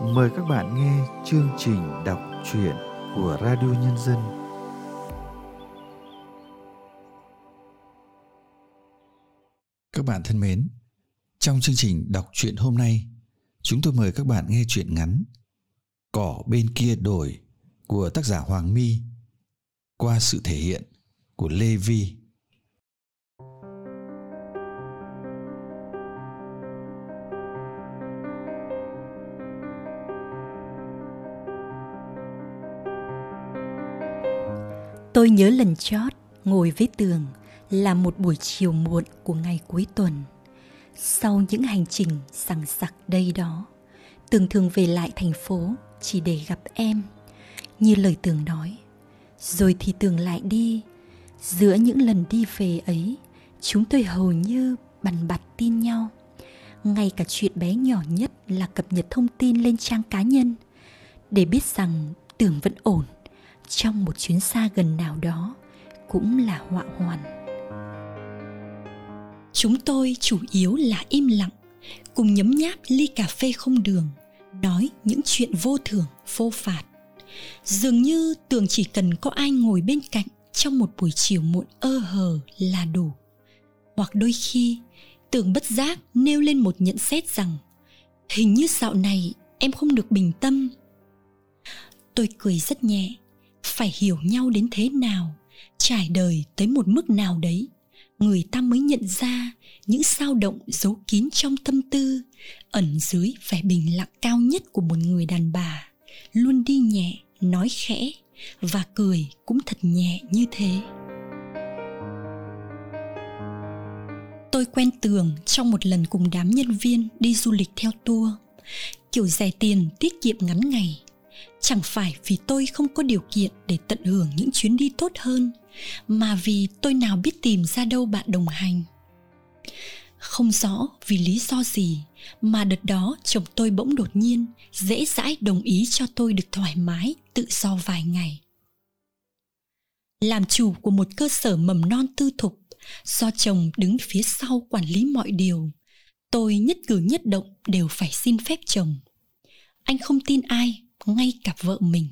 mời các bạn nghe chương trình đọc truyện của Radio Nhân dân. Các bạn thân mến, trong chương trình đọc truyện hôm nay, chúng tôi mời các bạn nghe truyện ngắn Cỏ bên kia đồi của tác giả Hoàng My qua sự thể hiện của Lê Vi. Tôi nhớ lần chót ngồi với tường là một buổi chiều muộn của ngày cuối tuần. Sau những hành trình sằng sặc đây đó, tường thường về lại thành phố chỉ để gặp em. Như lời tường nói, rồi thì tường lại đi. Giữa những lần đi về ấy, chúng tôi hầu như bằn bặt tin nhau. Ngay cả chuyện bé nhỏ nhất là cập nhật thông tin lên trang cá nhân để biết rằng tường vẫn ổn trong một chuyến xa gần nào đó cũng là họa hoàn. Chúng tôi chủ yếu là im lặng, cùng nhấm nháp ly cà phê không đường, nói những chuyện vô thường, vô phạt. Dường như tưởng chỉ cần có ai ngồi bên cạnh trong một buổi chiều muộn ơ hờ là đủ. Hoặc đôi khi, tưởng bất giác nêu lên một nhận xét rằng, hình như dạo này em không được bình tâm. Tôi cười rất nhẹ phải hiểu nhau đến thế nào, trải đời tới một mức nào đấy, người ta mới nhận ra những sao động giấu kín trong tâm tư, ẩn dưới vẻ bình lặng cao nhất của một người đàn bà, luôn đi nhẹ, nói khẽ và cười cũng thật nhẹ như thế. Tôi quen tường trong một lần cùng đám nhân viên đi du lịch theo tour. Kiểu rẻ tiền tiết kiệm ngắn ngày chẳng phải vì tôi không có điều kiện để tận hưởng những chuyến đi tốt hơn, mà vì tôi nào biết tìm ra đâu bạn đồng hành. Không rõ vì lý do gì mà đợt đó chồng tôi bỗng đột nhiên dễ dãi đồng ý cho tôi được thoải mái, tự do vài ngày. Làm chủ của một cơ sở mầm non tư thục, do chồng đứng phía sau quản lý mọi điều, tôi nhất cử nhất động đều phải xin phép chồng. Anh không tin ai ngay cả vợ mình.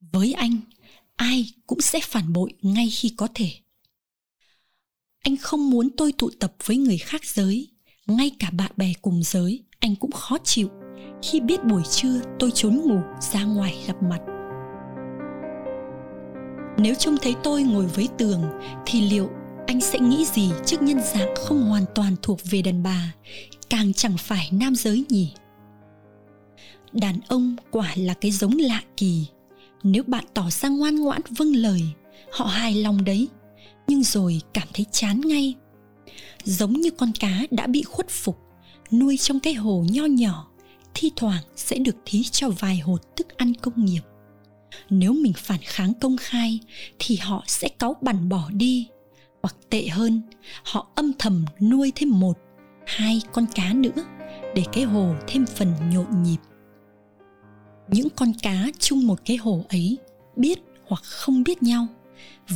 Với anh, ai cũng sẽ phản bội ngay khi có thể. Anh không muốn tôi tụ tập với người khác giới. Ngay cả bạn bè cùng giới, anh cũng khó chịu. Khi biết buổi trưa tôi trốn ngủ ra ngoài gặp mặt. Nếu trông thấy tôi ngồi với tường, thì liệu anh sẽ nghĩ gì trước nhân dạng không hoàn toàn thuộc về đàn bà? Càng chẳng phải nam giới nhỉ? Đàn ông quả là cái giống lạ kỳ. Nếu bạn tỏ ra ngoan ngoãn vâng lời, họ hài lòng đấy. Nhưng rồi cảm thấy chán ngay. Giống như con cá đã bị khuất phục, nuôi trong cái hồ nho nhỏ, thi thoảng sẽ được thí cho vài hột thức ăn công nghiệp. Nếu mình phản kháng công khai, thì họ sẽ cáu bằn bỏ đi. Hoặc tệ hơn, họ âm thầm nuôi thêm một, hai con cá nữa, để cái hồ thêm phần nhộn nhịp những con cá chung một cái hồ ấy, biết hoặc không biết nhau,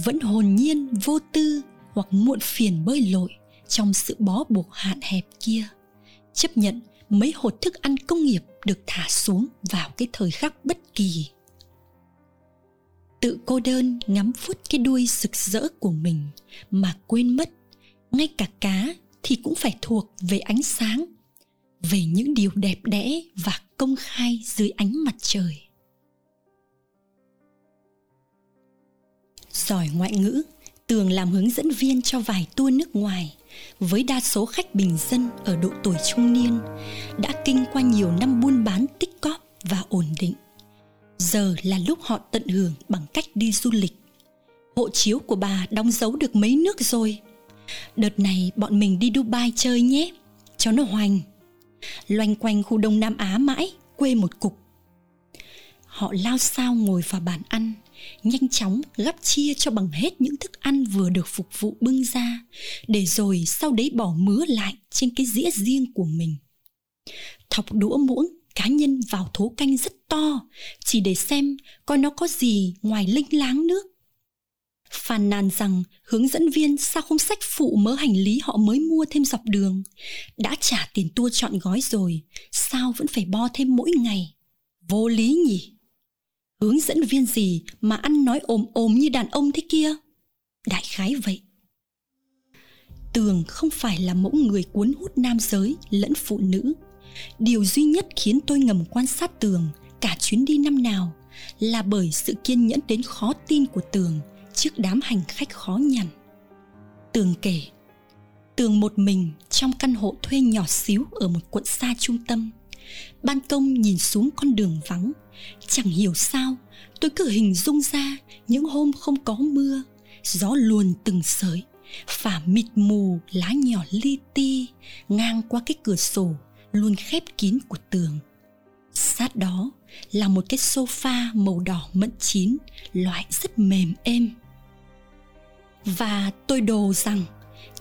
vẫn hồn nhiên, vô tư hoặc muộn phiền bơi lội trong sự bó buộc hạn hẹp kia, chấp nhận mấy hột thức ăn công nghiệp được thả xuống vào cái thời khắc bất kỳ. Tự cô đơn ngắm phút cái đuôi rực rỡ của mình mà quên mất, ngay cả cá thì cũng phải thuộc về ánh sáng, về những điều đẹp đẽ và công khai dưới ánh mặt trời. Giỏi ngoại ngữ, tường làm hướng dẫn viên cho vài tour nước ngoài. Với đa số khách bình dân ở độ tuổi trung niên, đã kinh qua nhiều năm buôn bán tích cóp và ổn định. Giờ là lúc họ tận hưởng bằng cách đi du lịch. Hộ chiếu của bà đóng dấu được mấy nước rồi. Đợt này bọn mình đi dubai chơi nhé, cho nó hoành loanh quanh khu đông nam á mãi, quê một cục. Họ lao sao ngồi vào bàn ăn, nhanh chóng gắp chia cho bằng hết những thức ăn vừa được phục vụ bưng ra, để rồi sau đấy bỏ mứa lại trên cái dĩa riêng của mình. Thọc đũa muỗng, cá nhân vào thố canh rất to, chỉ để xem coi nó có gì ngoài linh láng nước phàn nàn rằng hướng dẫn viên sao không sách phụ mớ hành lý họ mới mua thêm dọc đường đã trả tiền tour chọn gói rồi, sao vẫn phải bo thêm mỗi ngày Vô lý nhỉ? Hướng dẫn viên gì mà ăn nói ồm ồm như đàn ông thế kia? Đại khái vậy. Tường không phải là mẫu người cuốn hút nam giới lẫn phụ nữ. Điều duy nhất khiến tôi ngầm quan sát Tường cả chuyến đi năm nào là bởi sự kiên nhẫn đến khó tin của Tường trước đám hành khách khó nhằn. Tường kể, Tường một mình trong căn hộ thuê nhỏ xíu ở một quận xa trung tâm. Ban công nhìn xuống con đường vắng. Chẳng hiểu sao, tôi cứ hình dung ra những hôm không có mưa, gió luồn từng sợi, phả mịt mù lá nhỏ li ti ngang qua cái cửa sổ luôn khép kín của tường. Sát đó là một cái sofa màu đỏ mận chín, loại rất mềm êm. Và tôi đồ rằng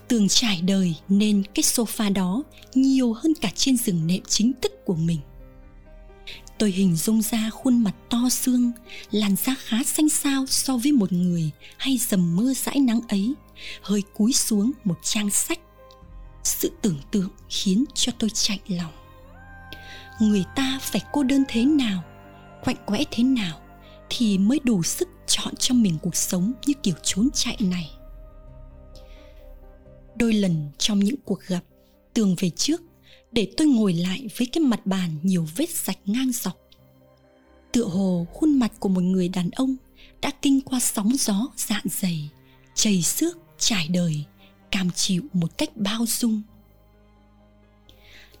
tường trải đời nên cái sofa đó nhiều hơn cả trên giường nệm chính thức của mình. Tôi hình dung ra khuôn mặt to xương, làn da khá xanh xao so với một người hay dầm mưa dãi nắng ấy, hơi cúi xuống một trang sách. Sự tưởng tượng khiến cho tôi chạy lòng. Người ta phải cô đơn thế nào, quạnh quẽ thế nào thì mới đủ sức chọn cho mình cuộc sống như kiểu trốn chạy này. Đôi lần trong những cuộc gặp tường về trước, để tôi ngồi lại với cái mặt bàn nhiều vết sạch ngang dọc. Tựa hồ khuôn mặt của một người đàn ông đã kinh qua sóng gió dạn dày chầy xước, trải đời, cam chịu một cách bao dung.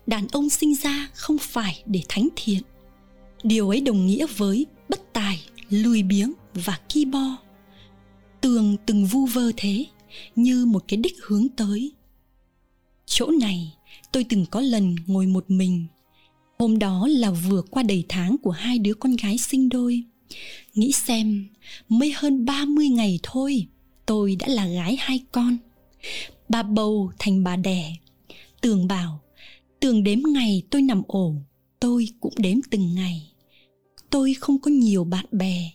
Đàn ông sinh ra không phải để thánh thiện. Điều ấy đồng nghĩa với bất tài lười biếng và ki bo. Tường từng vu vơ thế, như một cái đích hướng tới. Chỗ này, tôi từng có lần ngồi một mình. Hôm đó là vừa qua đầy tháng của hai đứa con gái sinh đôi. Nghĩ xem, mới hơn 30 ngày thôi, tôi đã là gái hai con. Bà bầu thành bà đẻ. Tường bảo, tường đếm ngày tôi nằm ổ, tôi cũng đếm từng ngày tôi không có nhiều bạn bè.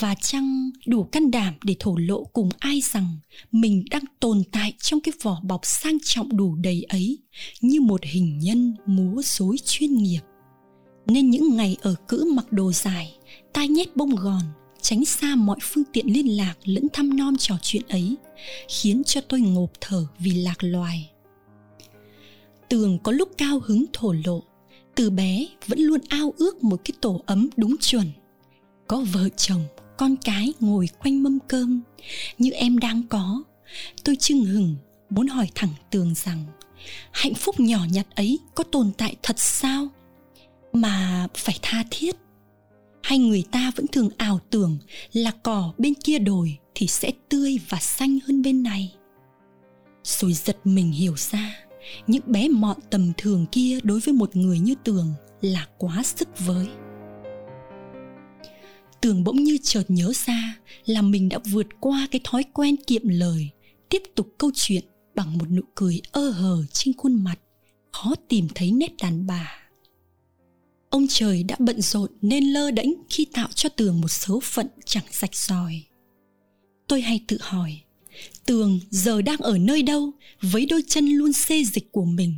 Và chăng đủ can đảm để thổ lộ cùng ai rằng mình đang tồn tại trong cái vỏ bọc sang trọng đủ đầy ấy, như một hình nhân múa rối chuyên nghiệp. Nên những ngày ở cữ mặc đồ dài, tai nhét bông gòn, tránh xa mọi phương tiện liên lạc lẫn thăm nom trò chuyện ấy, khiến cho tôi ngộp thở vì lạc loài. Tường có lúc cao hứng thổ lộ từ bé vẫn luôn ao ước một cái tổ ấm đúng chuẩn. Có vợ chồng, con cái ngồi quanh mâm cơm. Như em đang có, tôi chưng hừng muốn hỏi thẳng tường rằng, hạnh phúc nhỏ nhặt ấy có tồn tại thật sao? Mà phải tha thiết. Hay người ta vẫn thường ảo tưởng là cỏ bên kia đồi thì sẽ tươi và xanh hơn bên này? Rồi giật mình hiểu ra những bé mọn tầm thường kia đối với một người như tường là quá sức với tường bỗng như chợt nhớ ra là mình đã vượt qua cái thói quen kiệm lời, tiếp tục câu chuyện bằng một nụ cười ơ hờ trên khuôn mặt, khó tìm thấy nét đàn bà ông trời đã bận rộn nên lơ đễnh khi tạo cho tường một số phận chẳng sạch sòi. tôi hay tự hỏi tường giờ đang ở nơi đâu với đôi chân luôn xê dịch của mình?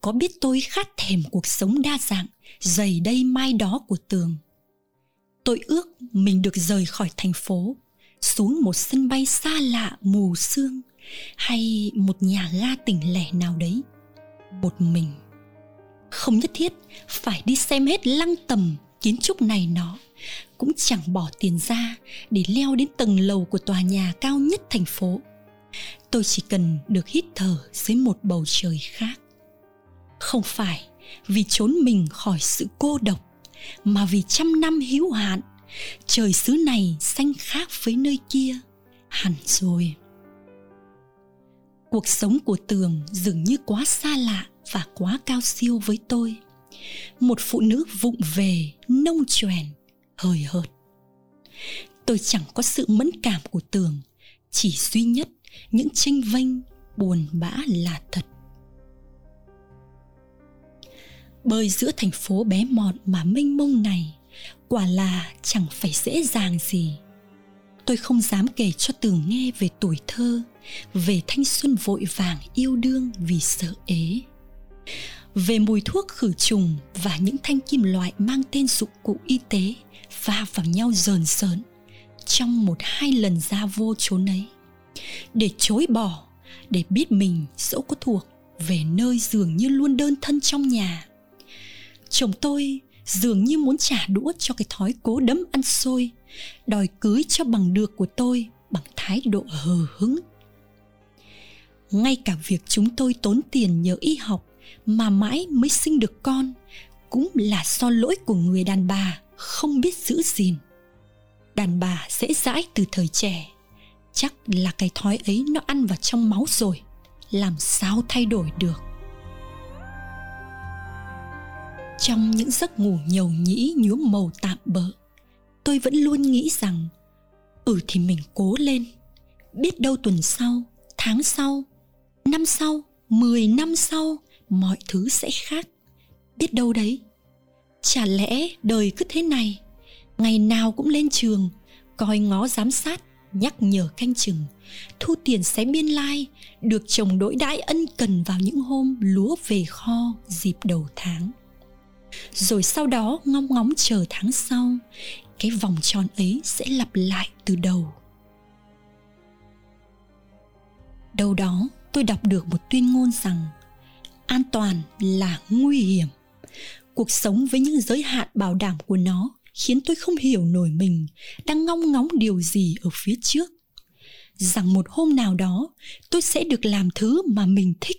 Có biết tôi khát thèm cuộc sống đa dạng dày đây mai đó của tường? Tôi ước mình được rời khỏi thành phố, xuống một sân bay xa lạ mù sương, hay một nhà ga tỉnh lẻ nào đấy, một mình. Không nhất thiết phải đi xem hết lăng tầm kiến trúc này nó cũng chẳng bỏ tiền ra để leo đến tầng lầu của tòa nhà cao nhất thành phố. Tôi chỉ cần được hít thở dưới một bầu trời khác. Không phải vì trốn mình khỏi sự cô độc, mà vì trăm năm hữu hạn, trời xứ này xanh khác với nơi kia hẳn rồi. Cuộc sống của tường dường như quá xa lạ và quá cao siêu với tôi. Một phụ nữ vụng về, nông choèn hời hợt tôi chẳng có sự mẫn cảm của tường, chỉ duy nhất những tranh vênh buồn bã là thật. Bơi giữa thành phố bé mọn mà mênh mông này quả là chẳng phải dễ dàng gì. Tôi không dám kể cho tường nghe về tuổi thơ, về thanh xuân vội vàng yêu đương vì sợ ế, về mùi thuốc khử trùng và những thanh kim loại mang tên dụng cụ y tế va vào nhau rờn sớn trong một hai lần ra vô chốn ấy, để chối bỏ, để biết mình dẫu có thuộc về nơi dường như luôn đơn thân trong nhà. Chồng tôi dường như muốn trả đũa cho cái thói cố đấm ăn xôi, đòi cưới cho bằng được của tôi bằng thái độ hờ hững. Ngay cả việc chúng tôi tốn tiền nhờ y học mà mãi mới sinh được con cũng là do lỗi của người đàn bà không biết giữ gìn. Đàn bà dễ dãi từ thời trẻ. Chắc là cái thói ấy nó ăn vào trong máu rồi. Làm sao thay đổi được? Trong những giấc ngủ nhầu nhĩ nhuốm màu tạm bợ tôi vẫn luôn nghĩ rằng ừ thì mình cố lên. Biết đâu tuần sau, tháng sau, năm sau, mười năm sau, mọi thứ sẽ khác. Biết đâu đấy chả lẽ đời cứ thế này? Ngày nào cũng lên trường, coi ngó giám sát, nhắc nhở canh chừng. Thu tiền xé biên lai, được chồng đối đãi ân cần vào những hôm lúa về kho dịp đầu tháng. Rồi sau đó ngóng ngóng chờ tháng sau, cái vòng tròn ấy sẽ lặp lại từ đầu. Đâu đó tôi đọc được một tuyên ngôn rằng, an toàn là nguy hiểm cuộc sống với những giới hạn bảo đảm của nó khiến tôi không hiểu nổi mình đang ngong ngóng điều gì ở phía trước. Rằng một hôm nào đó, tôi sẽ được làm thứ mà mình thích.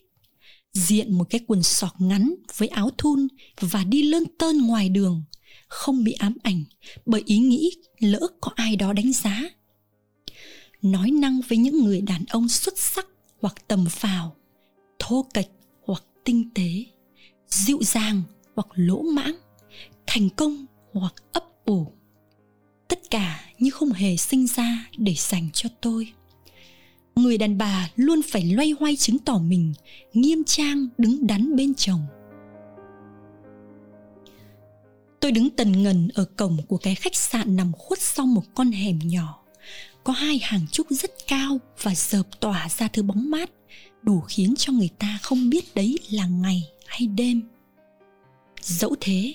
Diện một cái quần sọc ngắn với áo thun và đi lơn tơn ngoài đường, không bị ám ảnh bởi ý nghĩ lỡ có ai đó đánh giá. Nói năng với những người đàn ông xuất sắc hoặc tầm phào, thô kệch hoặc tinh tế, dịu dàng hoặc lỗ mãng, thành công hoặc ấp ủ. Tất cả như không hề sinh ra để dành cho tôi. Người đàn bà luôn phải loay hoay chứng tỏ mình nghiêm trang đứng đắn bên chồng. Tôi đứng tần ngần ở cổng của cái khách sạn nằm khuất sau một con hẻm nhỏ. Có hai hàng trúc rất cao và dợp tỏa ra thứ bóng mát, đủ khiến cho người ta không biết đấy là ngày hay đêm dẫu thế,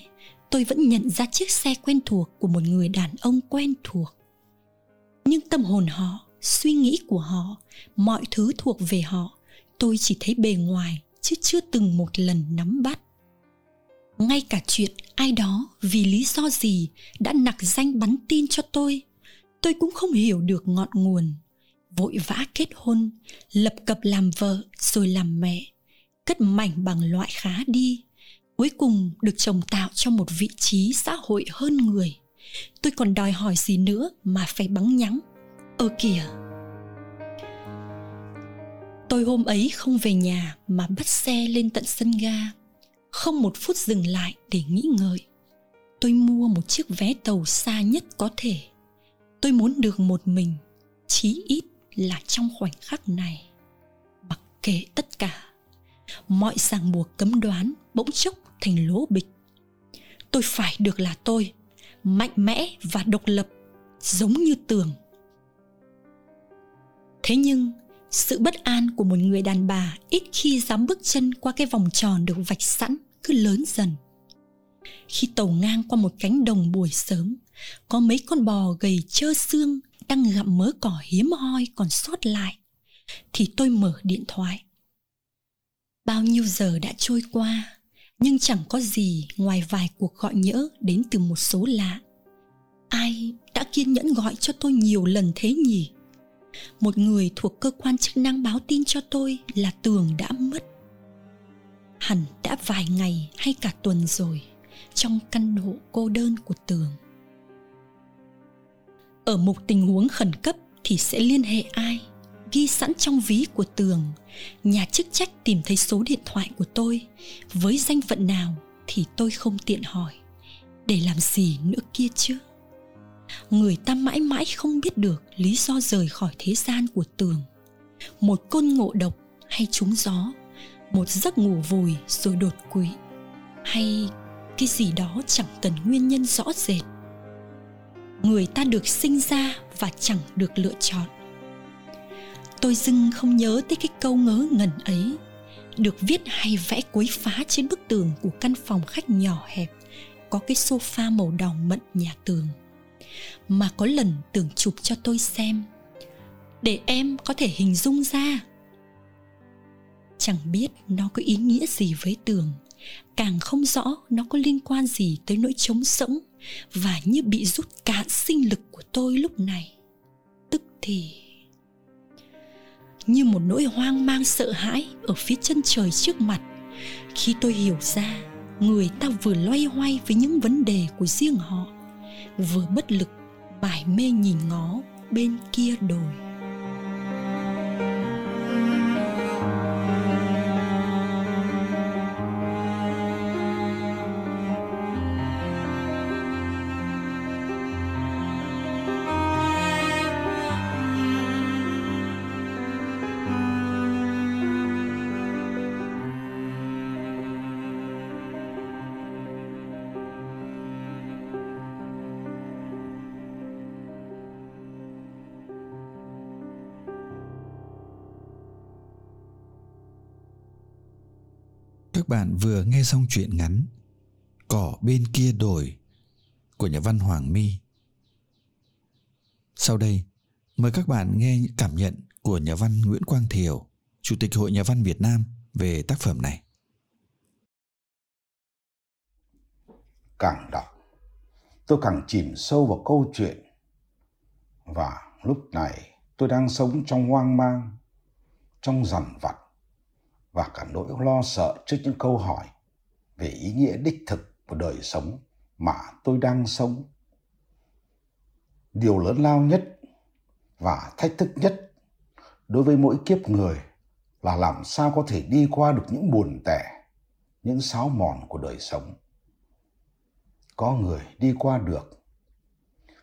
tôi vẫn nhận ra chiếc xe quen thuộc của một người đàn ông quen thuộc. Nhưng tâm hồn họ, suy nghĩ của họ, mọi thứ thuộc về họ, tôi chỉ thấy bề ngoài chứ chưa từng một lần nắm bắt. Ngay cả chuyện ai đó vì lý do gì đã nặc danh bắn tin cho tôi tôi cũng không hiểu được ngọn nguồn. Vội vã kết hôn, lập cập làm vợ rồi làm mẹ, cất mảnh bằng loại khá đi cuối cùng được chồng tạo cho một vị trí xã hội hơn người. Tôi còn đòi hỏi gì nữa mà phải bắn nhắn ơ kìa! Tôi hôm ấy không về nhà mà bắt xe lên tận sân ga. Không một phút dừng lại để nghĩ ngợi. Tôi mua một chiếc vé tàu xa nhất có thể. Tôi muốn được một mình, chí ít là trong khoảnh khắc này. Mặc kệ tất cả, mọi ràng buộc cấm đoán bỗng chốc thành lỗ bịch. Tôi phải được là tôi, mạnh mẽ và độc lập, giống như tường. Thế nhưng, sự bất an của một người đàn bà ít khi dám bước chân qua cái vòng tròn được vạch sẵn cứ lớn dần. Khi tàu ngang qua một cánh đồng buổi sớm, có mấy con bò gầy trơ xương đang gặm mớ cỏ hiếm hoi còn sót lại, thì tôi mở điện thoại. Bao nhiêu giờ đã trôi qua nhưng chẳng có gì ngoài vài cuộc gọi nhỡ đến từ một số lạ. Ai đã kiên nhẫn gọi cho tôi nhiều lần thế nhỉ? Một người thuộc cơ quan chức năng báo tin cho tôi là tường đã mất. Hẳn đã vài ngày hay cả tuần rồi, trong căn hộ cô đơn của tường. Ở một tình huống khẩn cấp thì sẽ liên hệ ai? Ghi sẵn trong ví của tường. Nhà chức trách tìm thấy số điện thoại của tôi. Với danh phận nào thì tôi không tiện hỏi. Để làm gì nữa kia chứ? Người ta mãi mãi không biết được lý do rời khỏi thế gian của tường. Một cơn ngộ độc hay trúng gió, một giấc ngủ vùi rồi đột quỵ, hay cái gì đó chẳng cần nguyên nhân rõ rệt. Người ta được sinh ra và chẳng được lựa chọn tôi dưng không nhớ tới cái câu ngớ ngẩn ấy. Được viết hay vẽ quấy phá trên bức tường của căn phòng khách nhỏ hẹp, có cái sofa màu đỏ mận nhà tường, mà có lần tưởng chụp cho tôi xem, để em có thể hình dung ra. Chẳng biết nó có ý nghĩa gì với tường, càng không rõ nó có liên quan gì tới nỗi trống rỗng và như bị rút cạn sinh lực của tôi lúc này. Tức thì như một nỗi hoang mang sợ hãi ở phía chân trời trước mặt. Khi tôi hiểu ra, người ta vừa loay hoay với những vấn đề của riêng họ, vừa bất lực, mải mê nhìn ngó bên kia đồi. Các bạn vừa nghe xong chuyện ngắn Cỏ bên kia đồi của nhà văn Hoàng My. Sau đây, mời các bạn nghe cảm nhận của nhà văn Nguyễn Quang Thiều, Chủ tịch Hội Nhà văn Việt Nam về tác phẩm này. Càng đọc, tôi càng chìm sâu vào câu chuyện và lúc này tôi đang sống trong hoang mang, trong dằn vặt và cả nỗi lo sợ trước những câu hỏi về ý nghĩa đích thực của đời sống mà tôi đang sống. Điều lớn lao nhất và thách thức nhất đối với mỗi kiếp người là làm sao có thể đi qua được những buồn tẻ, những sáo mòn của đời sống. Có người đi qua được,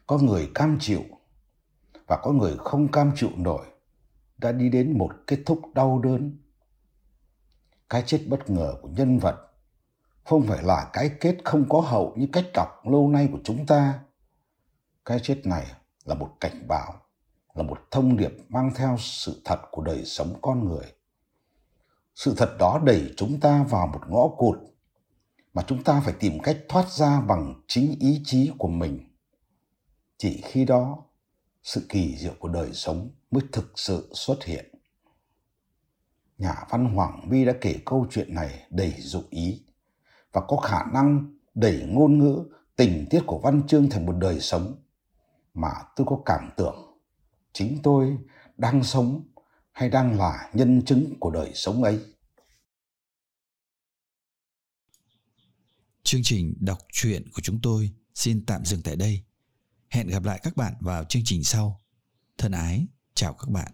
có người cam chịu và có người không cam chịu nổi đã đi đến một kết thúc đau đớn cái chết bất ngờ của nhân vật. Không phải là cái kết không có hậu như cách đọc lâu nay của chúng ta. Cái chết này là một cảnh báo, là một thông điệp mang theo sự thật của đời sống con người. Sự thật đó đẩy chúng ta vào một ngõ cụt mà chúng ta phải tìm cách thoát ra bằng chính ý chí của mình. Chỉ khi đó, sự kỳ diệu của đời sống mới thực sự xuất hiện nhà văn Hoàng Vi đã kể câu chuyện này đầy dụ ý và có khả năng đẩy ngôn ngữ tình tiết của văn chương thành một đời sống mà tôi có cảm tưởng chính tôi đang sống hay đang là nhân chứng của đời sống ấy. Chương trình đọc truyện của chúng tôi xin tạm dừng tại đây. Hẹn gặp lại các bạn vào chương trình sau. Thân ái, chào các bạn.